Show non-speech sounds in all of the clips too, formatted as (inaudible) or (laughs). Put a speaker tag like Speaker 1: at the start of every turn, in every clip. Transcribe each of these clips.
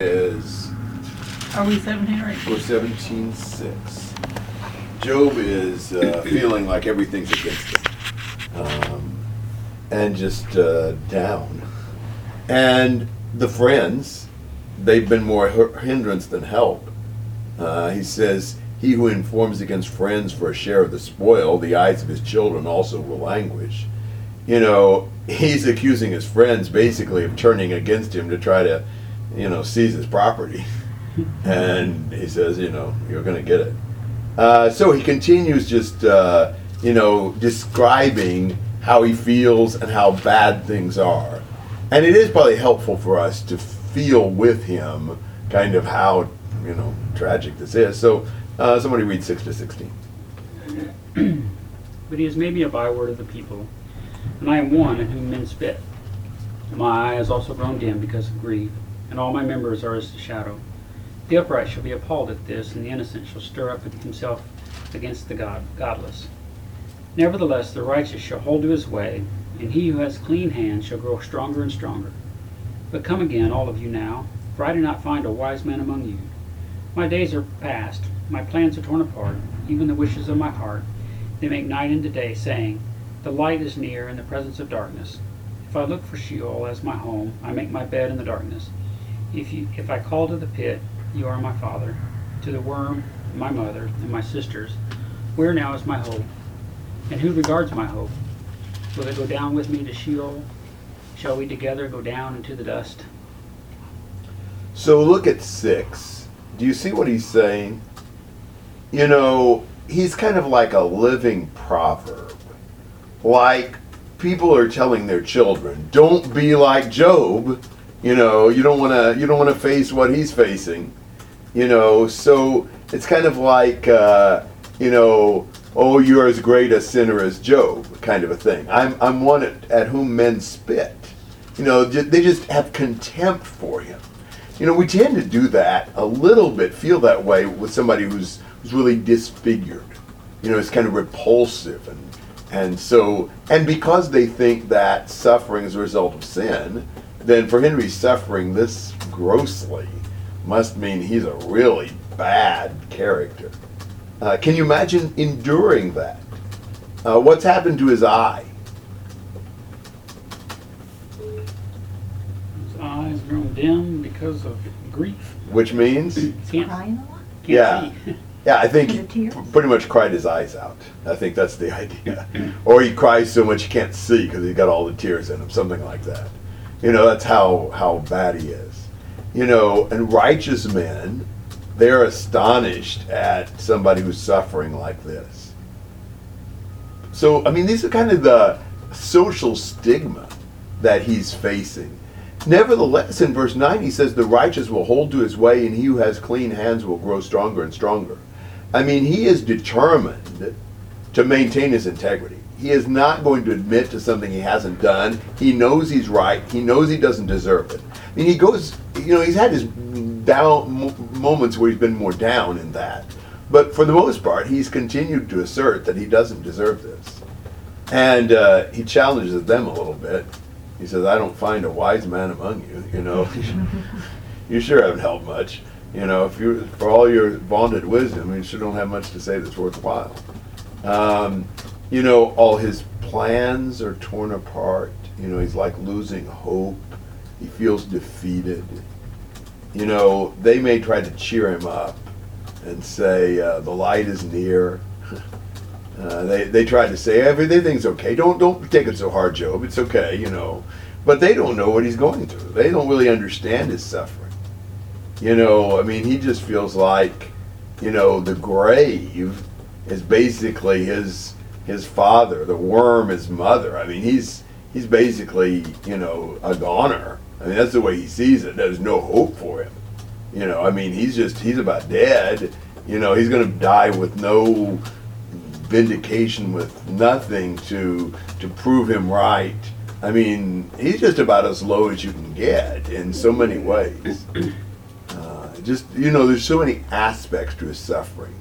Speaker 1: is
Speaker 2: Are we seventeen or
Speaker 1: we're
Speaker 2: eighteen?
Speaker 1: seventeen six. Job is uh, feeling like everything's against him, um, and just uh, down. And the friends, they've been more hi- hindrance than help. Uh, he says, "He who informs against friends for a share of the spoil, the eyes of his children also will languish." You know, he's accusing his friends basically of turning against him to try to, you know, seize his property. (laughs) and he says, you know, you're going to get it. Uh, so he continues just, uh, you know, describing how he feels and how bad things are. And it is probably helpful for us to feel with him kind of how, you know, tragic this is. So uh, somebody read 6 to 16. (clears throat)
Speaker 3: But he is maybe a byword of the people, and I am one in whom men spit. My eye has also grown dim because of grief, and all my members are as the shadow. The upright shall be appalled at this, and the innocent shall stir up himself against the God, godless. Nevertheless, the righteous shall hold to his way, and he who has clean hands shall grow stronger and stronger. But come again, all of you now, for I do not find a wise man among you. My days are past, my plans are torn apart, even the wishes of my heart. They make night into day, saying, The light is near in the presence of darkness. If I look for Sheol as my home, I make my bed in the darkness. If you, if I call to the pit, you are my father. To the worm, my mother, and my sisters. Where now is my hope? And who regards my hope? Will they go down with me to Sheol? Shall we together go down into the dust?
Speaker 1: So look at 6. Do you see what he's saying? You know, he's kind of like a living proverb. Like people are telling their children, don't be like Job. You know, you don't want to you don't want to face what he's facing. You know, so it's kind of like uh, you know, oh, you're as great a sinner as Job, kind of a thing. I'm I'm one at, at whom men spit. You know, they just have contempt for him. You know, we tend to do that a little bit, feel that way with somebody who's who's really disfigured. You know, it's kind of repulsive and and so and because they think that suffering is a result of sin, then for Henry suffering this grossly must mean he's a really bad character. Uh, can you imagine enduring that? Uh, what's happened to his eye?
Speaker 3: His eyes grown dim because of grief.
Speaker 1: Which means,
Speaker 3: Can't,
Speaker 4: Crying a lot?
Speaker 3: can't
Speaker 1: Yeah.
Speaker 3: see.
Speaker 1: yeah, I think he
Speaker 4: The tears?
Speaker 1: p- pretty much cried his eyes out. I think that's the (laughs) idea. or he cries so much he can't see because he's got all the tears in him, something like that. You know, that's how, how bad he is. You know, and righteous men, they're astonished at somebody who's suffering like this. So, I mean, these are kind of the social stigma that he's facing. Nevertheless, in verse 9, he says, The righteous will hold to his way, and he who has clean hands will grow stronger and stronger. I mean, he is determined to maintain his integrity. He is not going to admit to something he hasn't done. He knows he's right. He knows he doesn't deserve it. I mean, he goes, you know, he's had his down moments where he's been more down in that. But for the most part, he's continued to assert that he doesn't deserve this. And uh, he challenges them a little bit. He says, I don't find a wise man among you, you know. (laughs) you sure haven't helped much. You know, if you for all your vaunted wisdom, you sure don't have much to say that's worthwhile. Um, you know, all his plans are torn apart. You know, he's like losing hope. He feels defeated. You know, they may try to cheer him up and say, uh, the light is near. (laughs) Uh, they, they try to say everything's okay. Don't don't take it so hard, Job. It's okay, you know. But they don't know what he's going through. They don't really understand his suffering. You know, I mean, he just feels like, you know, the grave is basically his his father. The worm his mother. I mean, he's he's basically you know a goner. I mean, that's the way he sees it. There's no hope for him. You know, I mean, he's just he's about dead. You know, he's going to die with no vindication, with nothing to to prove him right. I mean, he's just about as low as you can get in so many ways. Uh, just you know, there's so many aspects to his suffering,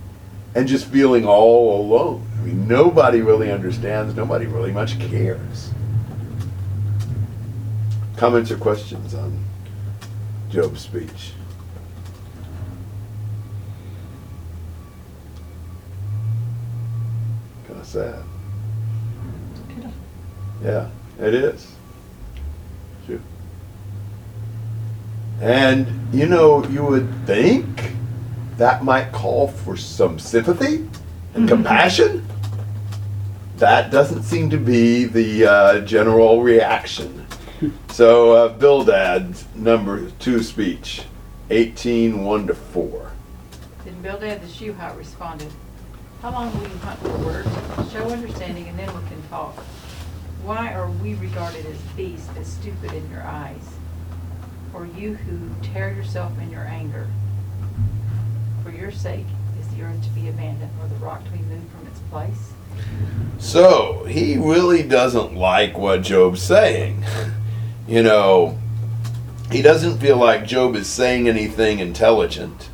Speaker 1: and just feeling all alone. I mean, nobody really understands, nobody really much cares. Comments or questions on Job's speech? Kind of sad. Yeah, it is. True. And, you know, you would think that might call for some sympathy and compassion. That doesn't seem to be the uh, general reaction. So, uh, Bildad's number two speech, 18 1 to 4.
Speaker 4: Then Bildad the Shuhite responded, How long will you hunt for words? Show understanding and then we can talk. Why are we regarded as beasts, as stupid in your eyes? Or you who tear yourself in your anger? For your sake is the earth to be abandoned or the rock to be moved from its place?
Speaker 1: So he really doesn't like what Job's saying. (laughs) You know, he doesn't feel like Job is saying anything intelligent.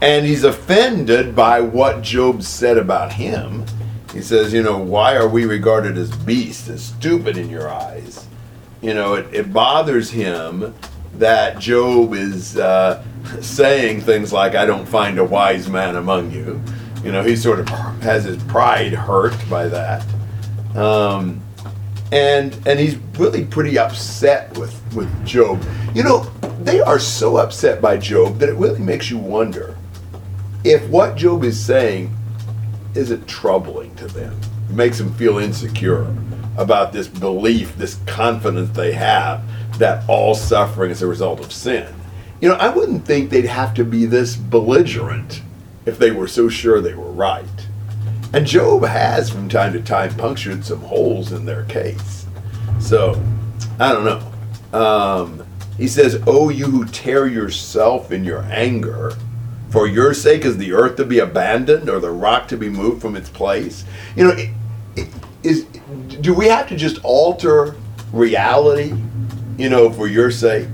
Speaker 1: And he's offended by what Job said about him. He says, you know, why are we regarded as beasts, as stupid in your eyes? You know, it, it bothers him that Job is uh, saying things like, I don't find a wise man among you. You know, he sort of has his pride hurt by that. Um, and and he's really pretty upset with, with Job. You know, they are so upset by Job that it really makes you wonder if what Job is saying isn't troubling to them. It makes them feel insecure about this belief, this confidence they have that all suffering is a result of sin. You know, I wouldn't think they'd have to be this belligerent if they were so sure they were right. And Job has, from time to time, punctured some holes in their case. So, I don't know. Um, he says, Oh, you who tear yourself in your anger, for your sake is the earth to be abandoned or the rock to be moved from its place. You know, it, it, is do we have to just alter reality, you know, for your sake?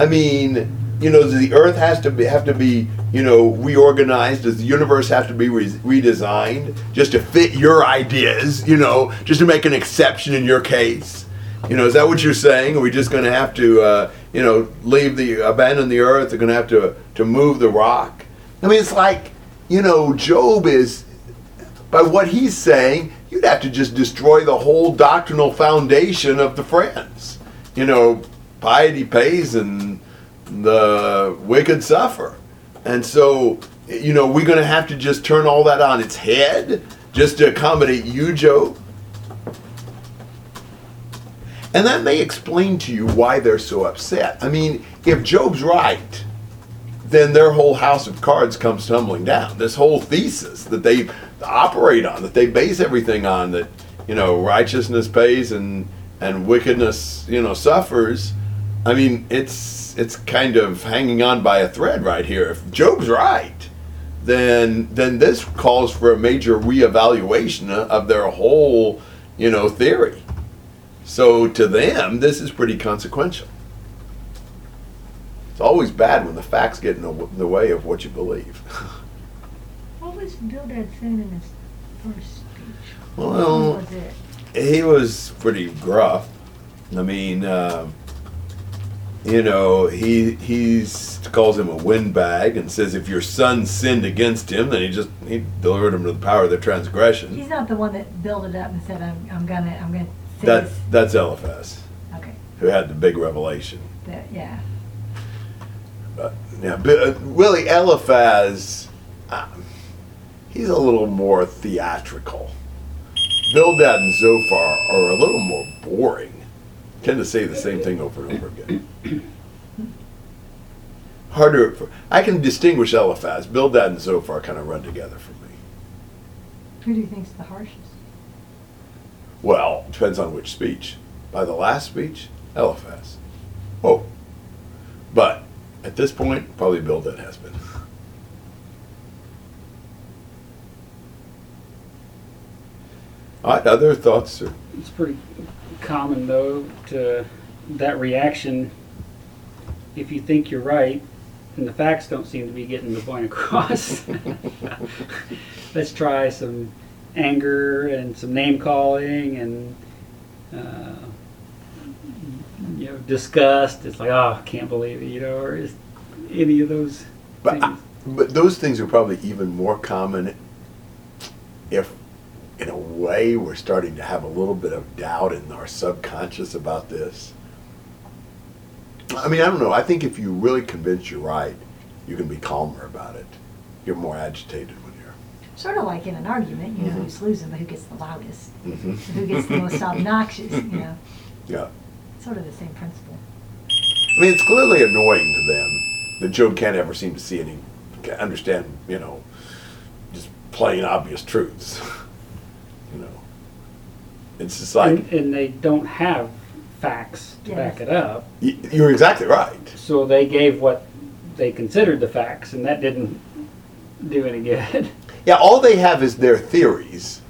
Speaker 1: I mean, you know, the earth has to be have to be you know reorganized. Does the universe have to be re- redesigned just to fit your ideas? You know, just to make an exception in your case. You know, is that what you're saying? Are we just going to have to, uh, you know, leave the abandon the earth? They're going to have to to move the rock. I mean, it's like, you know, Job is by what he's saying. You'd have to just destroy the whole doctrinal foundation of the friends. You know, piety pays and the wicked suffer. And so, you know, we're going to have to just turn all that on its head just to accommodate you, Job. And that may explain to you why they're so upset. I mean, if Job's right, then their whole house of cards comes tumbling down. This whole thesis that they operate on, that they base everything on, that, you know, righteousness pays and, and wickedness, you know, suffers. I mean, it's it's kind of hanging on by a thread right here. If Job's right, then then this calls for a major reevaluation of their whole, you know, theory. So to them, this is pretty consequential. It's always bad when the facts get in the, way of what you believe. (laughs)
Speaker 2: What was Bildad saying in his first speech?
Speaker 1: Well,
Speaker 2: was it?
Speaker 1: he was pretty gruff. I mean, uh, you know, he he's calls him a windbag and says if your son sinned against him, then he just he delivered him to the power of their transgression.
Speaker 2: He's not the one that built it up and said, I'm, I'm gonna, I'm gonna
Speaker 1: That's
Speaker 2: this.
Speaker 1: that's Eliphaz,
Speaker 2: Okay,
Speaker 1: who had the big revelation.
Speaker 2: that, yeah.
Speaker 1: But yeah, but, uh, really Eliphaz, uh, he's a little more theatrical. Bildad and Zophar are a little more boring. Tend to say the same thing over and over again. Harder. For, I can distinguish Eliphaz. Bildad and Zophar kind of run together for me.
Speaker 2: Who do you think's the harshest?
Speaker 1: Well, depends on which speech. By the last speech, Eliphaz. Oh, But at this point, probably Bildad has been. All right, other thoughts? sir?
Speaker 3: It's pretty common though to that reaction. If you think you're right, and the facts don't seem to be getting the point (laughs) across, (laughs) let's try some anger and some name calling and uh, you know disgust. It's like oh, I can't believe it, you know, or is any of those
Speaker 1: but,
Speaker 3: things.
Speaker 1: but those things are probably even more common if, way we're starting to have a little bit of doubt in our subconscious about this? I mean, I don't know. I think if you really convince you're right, you can be calmer about it. You're more agitated when you're.
Speaker 2: Sort of like in an argument, you know
Speaker 1: Mhm.
Speaker 2: who's losing, but who gets the loudest,
Speaker 1: hmm
Speaker 2: who gets the most (laughs) obnoxious, you know. (laughs)
Speaker 1: Yeah.
Speaker 2: Sort of the same principle.
Speaker 1: I mean, it's clearly annoying to them that Job can't ever seem to see any, understand, you know, just plain obvious truths. (laughs) you know, it's just like
Speaker 3: And, and they don't have facts to
Speaker 2: Yes.
Speaker 3: back it up.
Speaker 1: y- you're exactly right.
Speaker 3: So they gave what they considered the facts, and that didn't do any good. (laughs)
Speaker 1: Yeah, all they have is their theories,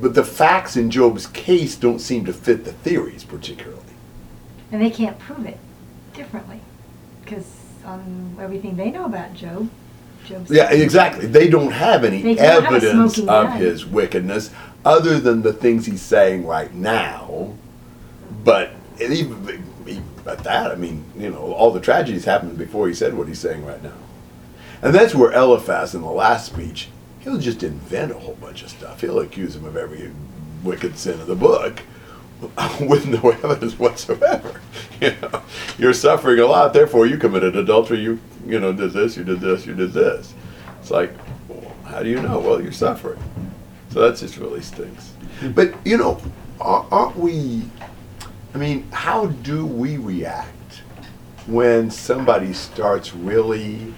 Speaker 1: but the facts in Job's case don't seem to fit the theories particularly.
Speaker 2: And they can't prove it differently, because on everything they know about Job, Job's.
Speaker 1: Yeah, exactly. They don't have any
Speaker 2: don't have
Speaker 1: evidence of his wickedness other than the things he's saying right now. But even, at that, I mean, you know, all the tragedies happened before he said what he's saying right now. And that's where Eliphaz in the last speech, he'll just invent a whole bunch of stuff. He'll accuse him of every wicked sin of the book (laughs) with no evidence whatsoever. (laughs) You know, you're suffering a lot, therefore you committed adultery. You, you know, did this, you did this, you did this. It's like, how do you know? Well, you're suffering. So that just really stinks. Hmm. But you know, aren't we? I mean, how do we react when somebody starts really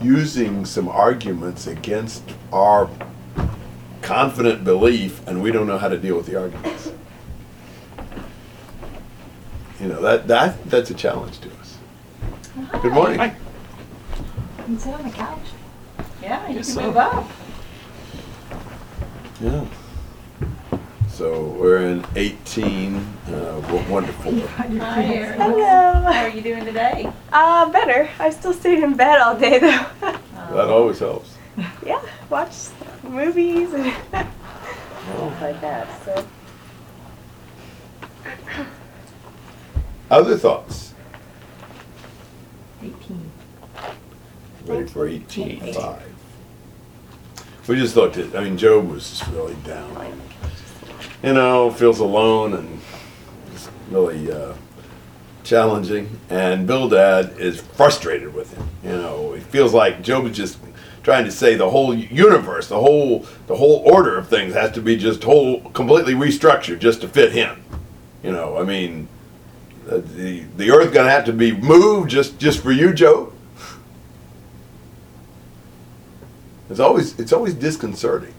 Speaker 1: using some arguments against our confident belief and we don't know how to deal with the arguments? You know, that, that that's a challenge to us. Good morning.
Speaker 2: You can sit on the couch.
Speaker 4: Yeah, you
Speaker 1: Guess
Speaker 4: can
Speaker 1: so.
Speaker 4: move up.
Speaker 1: Yeah. So we're in 18. Uh, w- wonderful.
Speaker 4: Hi, Erin.
Speaker 5: Hello.
Speaker 4: How are you doing today?
Speaker 5: Uh, better. I still stayed in bed all day though. (laughs)
Speaker 1: That always helps.
Speaker 5: yeah, watch movies and (laughs) things like that. So
Speaker 1: Other thoughts?
Speaker 2: Eighteen.
Speaker 1: Ready for 18. Five. We just looked at, I mean, Job was just really down. You know, feels alone and just really uh, challenging. And Bildad is frustrated with him. You know, he feels like Job is just trying to say the whole universe, the whole the whole order of things has to be just whole completely restructured just to fit him. You know, I mean, uh, the the earth gonna have to be moved just just for you, Joe. It's always it's always disconcerting.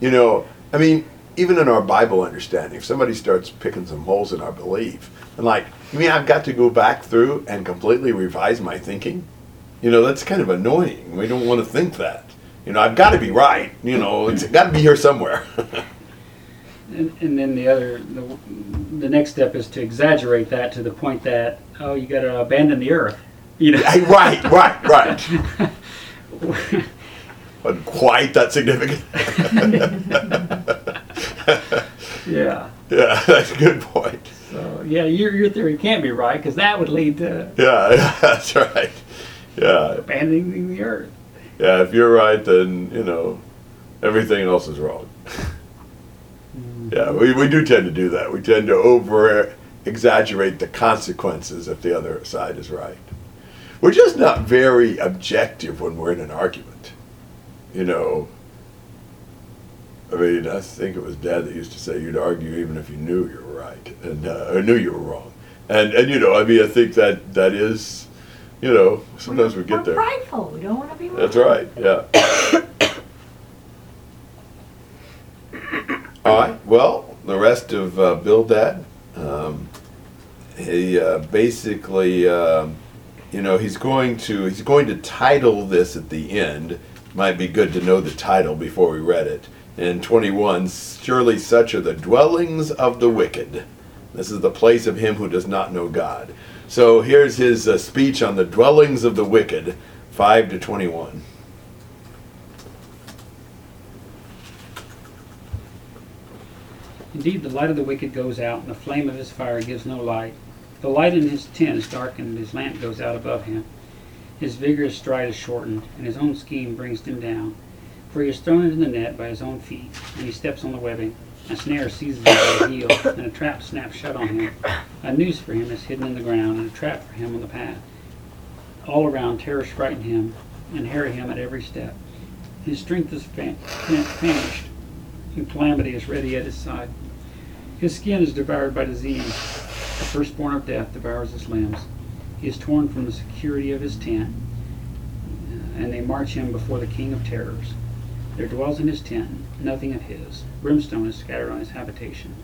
Speaker 1: You know, I mean, even in our Bible understanding, if somebody starts picking some holes in our belief, and like, you mean I've got to go back through and completely revise my thinking? You know, that's kind of annoying. We don't want to think that. You know, I've got to be right. You know, it's got to be here somewhere. (laughs)
Speaker 3: And, and then the other, the, the next step is to exaggerate that to the point that, oh, you got to abandon the earth. You know?
Speaker 1: Right, right, right. Wasn't (laughs) quite that significant. (laughs)
Speaker 3: yeah.
Speaker 1: yeah, that's a good point.
Speaker 3: So yeah, your your theory can't be right because that would lead to
Speaker 1: Yeah, yeah, that's right. Yeah,
Speaker 3: abandoning the earth.
Speaker 1: yeah. If you're right, then you know everything else is wrong. Yeah, we, we do tend to do that. We tend to over exaggerate the consequences if the other side is right. We're just not very objective when we're in an argument. You know, I mean, I think it was Dad that used to say you'd argue even if you knew you were right and uh, or knew you were wrong. And and you know, I mean, I think that that is, you know, sometimes we get
Speaker 2: We're
Speaker 1: there.
Speaker 2: prideful. We don't want to be.
Speaker 1: That's right. Yeah. (coughs) All right. Well, the rest of uh, Bildad, um, he uh, basically, um, you know, he's going to he's going to title this at the end. Might be good to know the title before we read it. In 21, surely such are the dwellings of the wicked. This is the place of him who does not know God. So here's his uh, speech on the dwellings of the wicked, 5 to 21.
Speaker 3: Indeed, the light of the wicked goes out, and the flame of his fire gives no light. The light in his tent is darkened, and his lamp goes out above him. His vigorous stride is shortened, and his own scheme brings him down. For he is thrown into the net by his own feet, and he steps on the webbing. A snare seizes him by the heel, and a trap snaps shut on him. A noose for him is hidden in the ground, and a trap for him on the path. All around, terrors frighten him and harry him at every step. His strength is fan- and calamity is ready at his side. His skin is devoured by disease. The firstborn of death devours his limbs. He is torn from the security of his tent, and they march him before the king of terrors. There dwells in his tent nothing of his. Brimstone is scattered on his habitation.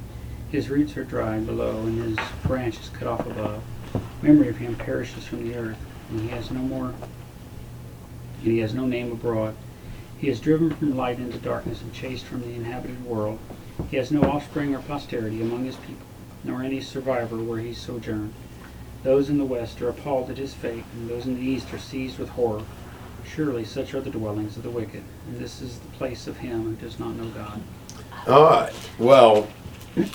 Speaker 3: His roots are dried below, and his branch is cut off above. Memory of him perishes from the earth, and he has no more, and he has no name abroad. He is driven from light into darkness and chased from the inhabited world. He has no offspring or posterity among his people, nor any survivor where he sojourned. Those in the west are appalled at his fate, and those in the east are seized with horror. Surely such are the dwellings of the wicked, and this is the place of him who does not know God.
Speaker 1: All right. Well,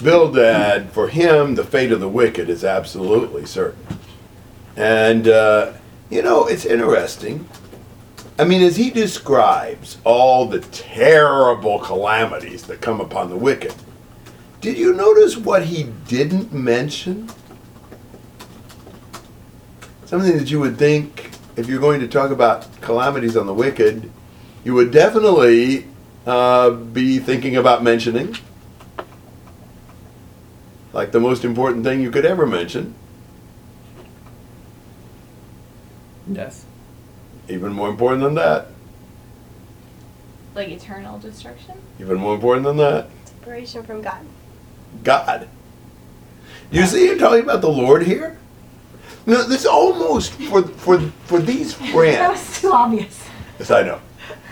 Speaker 1: Bildad, for him, the fate of the wicked is absolutely certain. And, uh, you know, it's interesting. I mean, as he describes all the terrible calamities that come upon the wicked, did you notice what he didn't mention? Something that you would think, if you're going to talk about calamities on the wicked, you would definitely uh, be thinking about mentioning. Like the most important thing you could ever mention.
Speaker 5: Yes.
Speaker 1: Even more important than that.
Speaker 6: Like eternal destruction?
Speaker 1: Even more important than that.
Speaker 5: Separation from God.
Speaker 1: God. You see, you're talking about the Lord here. No, this almost for for for these (laughs)
Speaker 2: That
Speaker 1: friends.
Speaker 2: was too obvious.
Speaker 1: Yes, I know.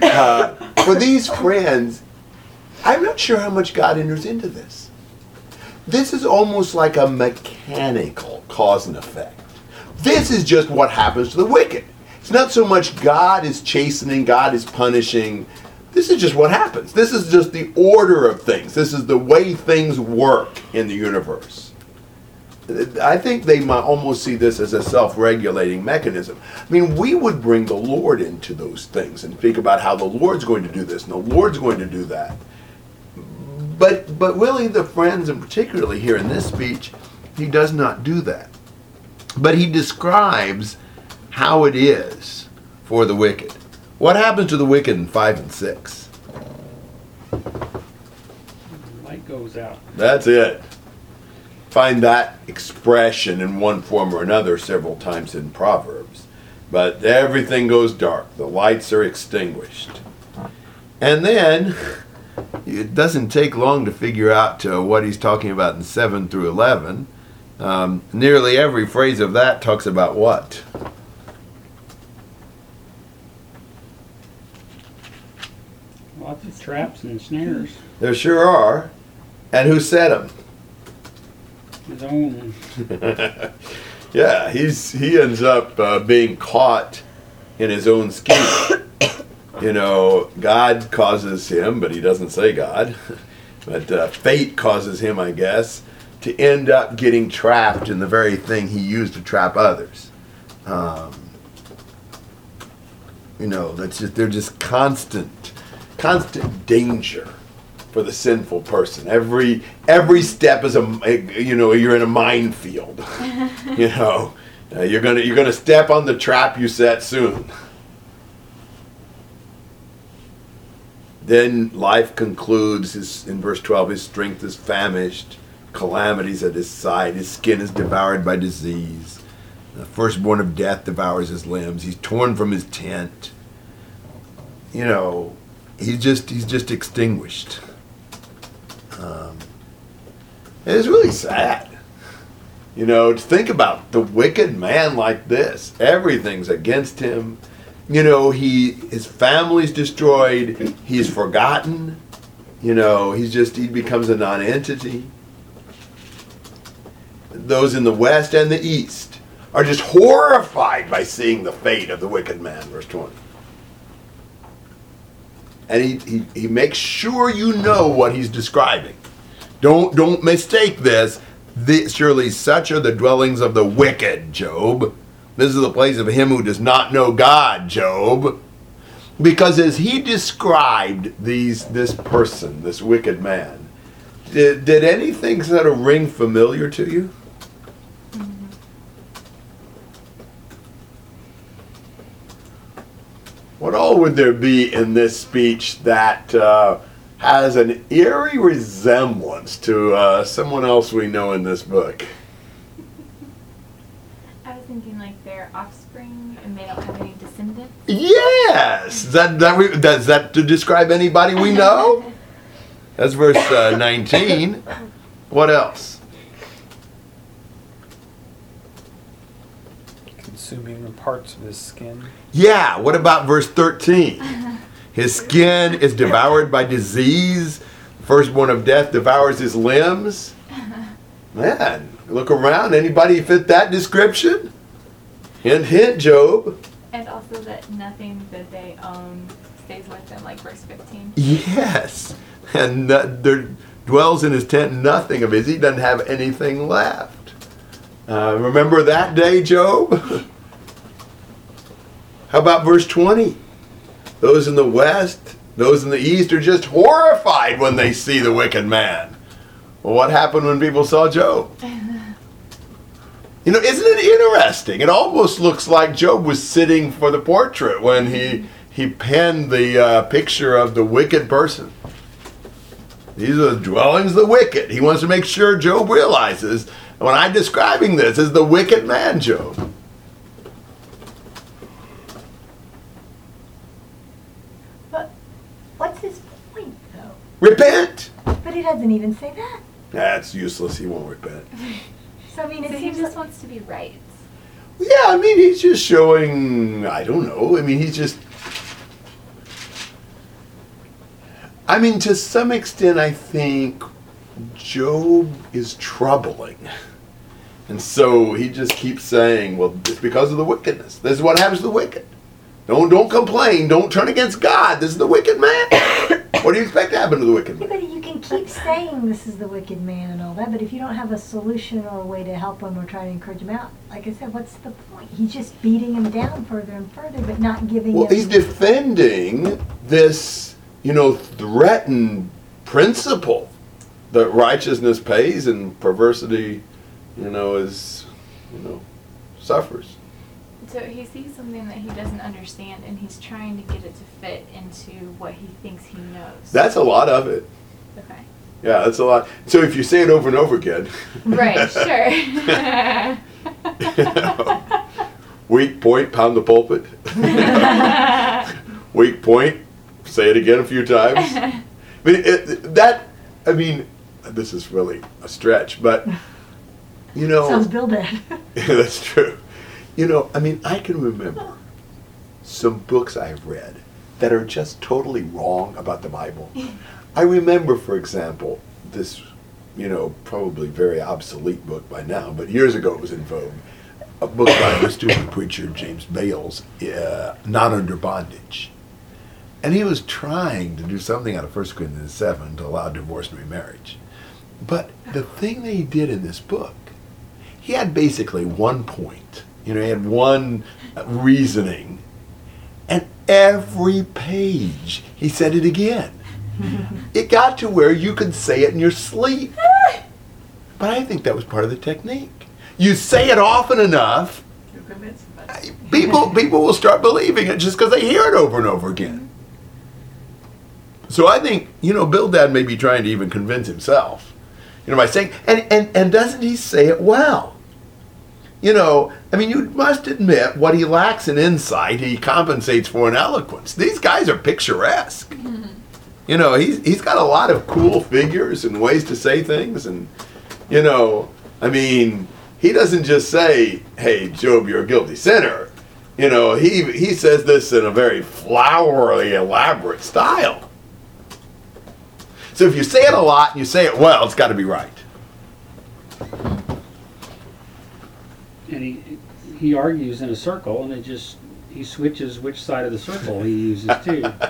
Speaker 1: Uh, for these friends, I'm not sure how much God enters into this. This is almost like a mechanical cause and effect. This is just what happens to the wicked. It's not so much God is chastening, God is punishing. This is just what happens. This is just the order of things. This is the way things work in the universe. I think they might almost see this as a self-regulating mechanism. I mean, we would bring the Lord into those things and speak about how the Lord's going to do this and the Lord's going to do that. But but really the friends and particularly here in this speech, he does not do that. But he describes how it is for the wicked. What happens to the wicked in 5 and 6?
Speaker 3: Light goes out.
Speaker 1: That's it. Find that expression in one form or another several times in Proverbs. But everything goes dark, the lights are extinguished. And then it doesn't take long to figure out uh, what he's talking about in 7 through 11. Um, nearly every phrase of that talks about what?
Speaker 3: Lots of traps and snares.
Speaker 1: There sure are. And who set them?
Speaker 3: His own. (laughs)
Speaker 1: yeah, he's he ends up uh, being caught in his own scheme. (coughs) you know, God causes him, but he doesn't say God. (laughs) but uh, fate causes him, I guess, to end up getting trapped in the very thing he used to trap others. Um, you know, that's just they're just constant, constant danger for the sinful person. Every every step is a you know you're in a minefield. (laughs) you know, uh, you're gonna you're gonna step on the trap you set soon. Then life concludes. His, in verse 12, his strength is famished, calamities at his side, his skin is devoured by disease. The firstborn of death devours his limbs. He's torn from his tent. You know, he's just he's just extinguished. Um, it's really sad. You know, to think about the wicked man like this. Everything's against him. You know, he his family's destroyed. He's forgotten. You know, he's just he becomes a non-entity. Those in the west and the east are just horrified by seeing the fate of the wicked man, verse 20. And he, he, he makes sure you know what he's describing. Don't don't mistake this. Surely such are the dwellings of the wicked, Job. This is the place of him who does not know God, Job. Because as he described these this person, this wicked man, did, did anything sort of ring familiar to you? What all would there be in this speech that uh, has an eerie resemblance to uh, someone else we know in this book?
Speaker 6: I was thinking like their offspring and they don't have any descendants.
Speaker 1: Yes, that that we, does that to describe anybody we know? That's verse uh, (laughs) 19. What else?
Speaker 7: Consuming the parts of his skin.
Speaker 1: Yeah, what about verse 13? (laughs) His skin is devoured by disease. Firstborn of death devours his limbs. Man, look around. Anybody fit that description? Hint, hint, Job.
Speaker 6: And also that nothing that they own stays with them, like verse 15.
Speaker 1: Yes. And there dwells in his tent nothing of his. He doesn't have anything left. Uh, remember that day, Job? (laughs) How about verse 20? Those in the west, those in the east are just horrified when they see the wicked man. Well, what happened when people saw Job? You know, isn't it interesting? It almost looks like Job was sitting for the portrait when he he penned the uh, picture of the wicked person. These are the dwellings of the wicked. He wants to make sure Job realizes when I'm describing this is the wicked man, Job.
Speaker 2: But what's his point, though?
Speaker 1: Repent.
Speaker 2: But he doesn't even say that.
Speaker 1: That's useless. He won't repent. (laughs)
Speaker 2: So I mean, it
Speaker 6: So he
Speaker 2: seems
Speaker 6: just
Speaker 2: like,
Speaker 6: wants to be right.
Speaker 1: Yeah, I mean, he's just showing. I don't know. I mean, he's just. I mean, to some extent, I think Job is troubling. And so he just keeps saying, well, it's because of the wickedness. This is what happens to the wicked. Don't, don't complain. Don't turn against God. This is the wicked man. (coughs) what do you expect to happen to the wicked
Speaker 2: Yeah,
Speaker 1: man?
Speaker 2: But you can keep saying this is the wicked man and all that, but if you don't have a solution or a way to help him or try to encourage him out, like I said, what's the point? He's just beating him down further and further, but not giving
Speaker 1: Well,
Speaker 2: him.
Speaker 1: he's defending this, you know, threatened principle that righteousness pays and perversity, you know, is, you know, suffers.
Speaker 6: So he sees something that he doesn't understand and he's trying to get it to fit into what he thinks he knows.
Speaker 1: That's a lot of it.
Speaker 6: Okay.
Speaker 1: Yeah, that's a lot. So if you say it over and over again,
Speaker 6: Right, (laughs) sure. (laughs)
Speaker 1: weak point, pound the pulpit. (laughs) weak point, say it again a few times. I mean, it, that, I mean, this is really a stretch, but, you know.
Speaker 2: Sounds Bildad.
Speaker 1: Yeah, that's true. You know, I mean, I can remember some books I've read that are just totally wrong about the Bible. I remember, for example, this, you know, probably very obsolete book by now, but years ago it was in vogue. A book by the student preacher James Bales, uh, Not Under Bondage. And he was trying to do something out of 1 Corinthians 7 to allow divorce and remarriage. But the thing that he did in this book, he had basically one point. You know, he had one reasoning. Every page, he said it again. (laughs) it got to where you could say it in your sleep. (laughs) But I think that was part of the technique. You say it often enough,
Speaker 4: You'll convince somebody.
Speaker 1: people (laughs) people will start believing it just because they hear it over and over again. So I think you know Bildad may be trying to even convince himself, you know, by saying and and and doesn't he say it well? You know, I mean, you must admit what he lacks in insight, he compensates for in eloquence. These guys are picturesque. Mm-hmm. You know, he's he's got a lot of cool figures and ways to say things, and you know, I mean, he doesn't just say, "Hey, Job, you're a guilty sinner." You know, he he says this in a very flowery, elaborate style. So if you say it a lot and you say it well, it's got to be right.
Speaker 3: And he, he argues in a circle, and it just, he switches which side of the circle he uses too. (laughs)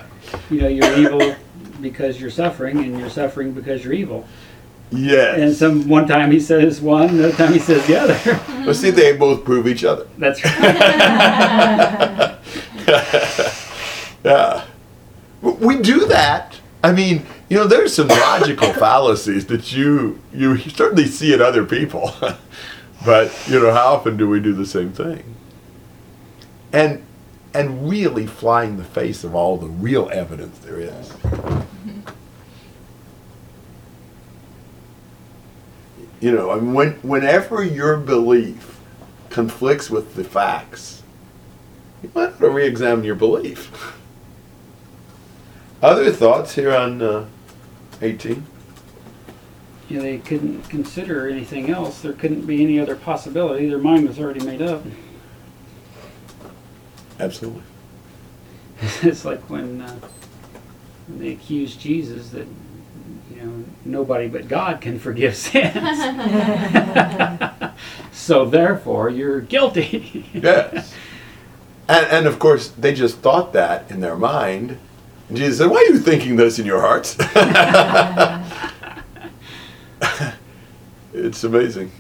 Speaker 3: You know, you're evil because you're suffering, and you're suffering because you're evil.
Speaker 1: Yes.
Speaker 3: And some one time he says one, another time he says the other.
Speaker 1: Well, see, they both prove each other.
Speaker 3: That's right. (laughs) (laughs)
Speaker 1: Yeah. we do that. I mean, you know, there's some logical fallacies that you you certainly see in other people, but you know, how often do we do the same thing? And and really fly in the face of all the real evidence there is. You know, I mean, when whenever your belief conflicts with the facts, you might want to re-examine your belief. Other thoughts here on uh, 18?
Speaker 3: Yeah, they couldn't consider anything else. There couldn't be any other possibility. Their mind was already made up.
Speaker 1: Absolutely. (laughs)
Speaker 3: it's like when, uh, when they accused Jesus that you know nobody but God can forgive (laughs) sins. (laughs) so therefore, you're guilty.
Speaker 1: Yes. And, and of course, they just thought that in their mind. And Jesus said, Why are you thinking this in your hearts? It's amazing.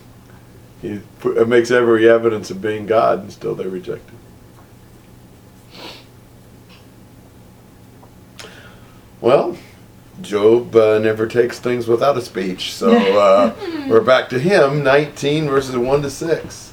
Speaker 1: He it makes every evidence of being God, and still they reject him. Well, Job uh, never takes things without a speech, so uh, (laughs) we're back to him, 19 verses 1 to 6.